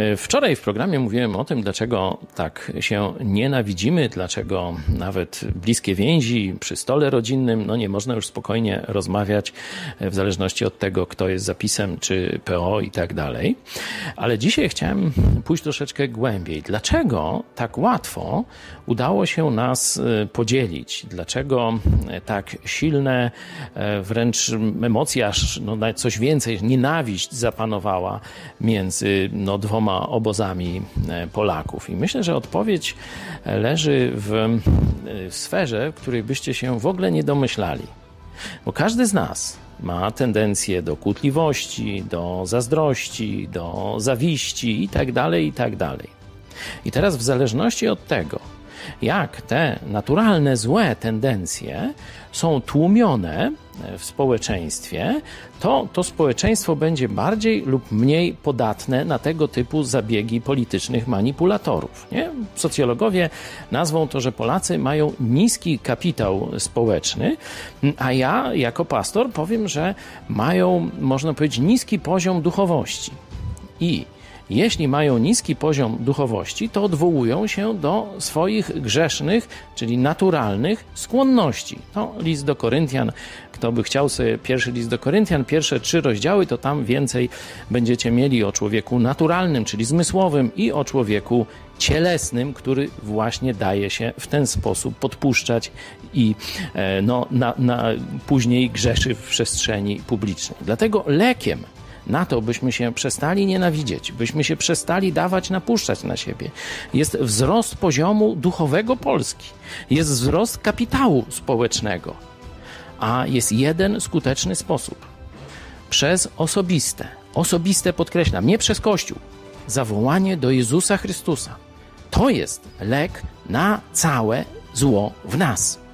E, wczoraj w programie mówiłem o tym, dlaczego tak się nienawidzimy, dlaczego nawet bliskie więzi przy stole rodzinnym, no nie można już spokojnie rozmawiać e, w zależności od tego, kto jest zapisem, czy PO i tak dalej. Ale dzisiaj chciałem pójść troszeczkę głębiej. Dlaczego tak łatwo udało się nas e, podzielić? Dlaczego tak silne wręcz emocje, aż no, coś więcej, nienawiść zapanowała między no, dwoma obozami e, Polaków. I myślę, że odpowiedź leży w e, sferze, w której byście się w ogóle nie domyślali. Bo każdy z nas ma tendencję do kłótliwości, do zazdrości, do zawiści itd., tak itd. Tak I teraz w zależności od tego, jak te naturalne złe tendencje są tłumione w społeczeństwie, to to społeczeństwo będzie bardziej lub mniej podatne na tego typu zabiegi politycznych manipulatorów. Nie? Socjologowie nazwą to, że Polacy mają niski kapitał społeczny, a ja jako pastor powiem, że mają, można powiedzieć, niski poziom duchowości. I jeśli mają niski poziom duchowości, to odwołują się do swoich grzesznych, czyli naturalnych skłonności. No, list do Koryntian, kto by chciał sobie pierwszy list do Koryntian, pierwsze trzy rozdziały, to tam więcej będziecie mieli o człowieku naturalnym, czyli zmysłowym i o człowieku cielesnym, który właśnie daje się w ten sposób podpuszczać i e, no, na, na, później grzeszy w przestrzeni publicznej. Dlatego lekiem na to, byśmy się przestali nienawidzieć, byśmy się przestali dawać napuszczać na siebie. Jest wzrost poziomu duchowego Polski, jest wzrost kapitału społecznego, a jest jeden skuteczny sposób. Przez osobiste, osobiste podkreślam, nie przez Kościół, zawołanie do Jezusa Chrystusa. To jest lek na całe zło w nas.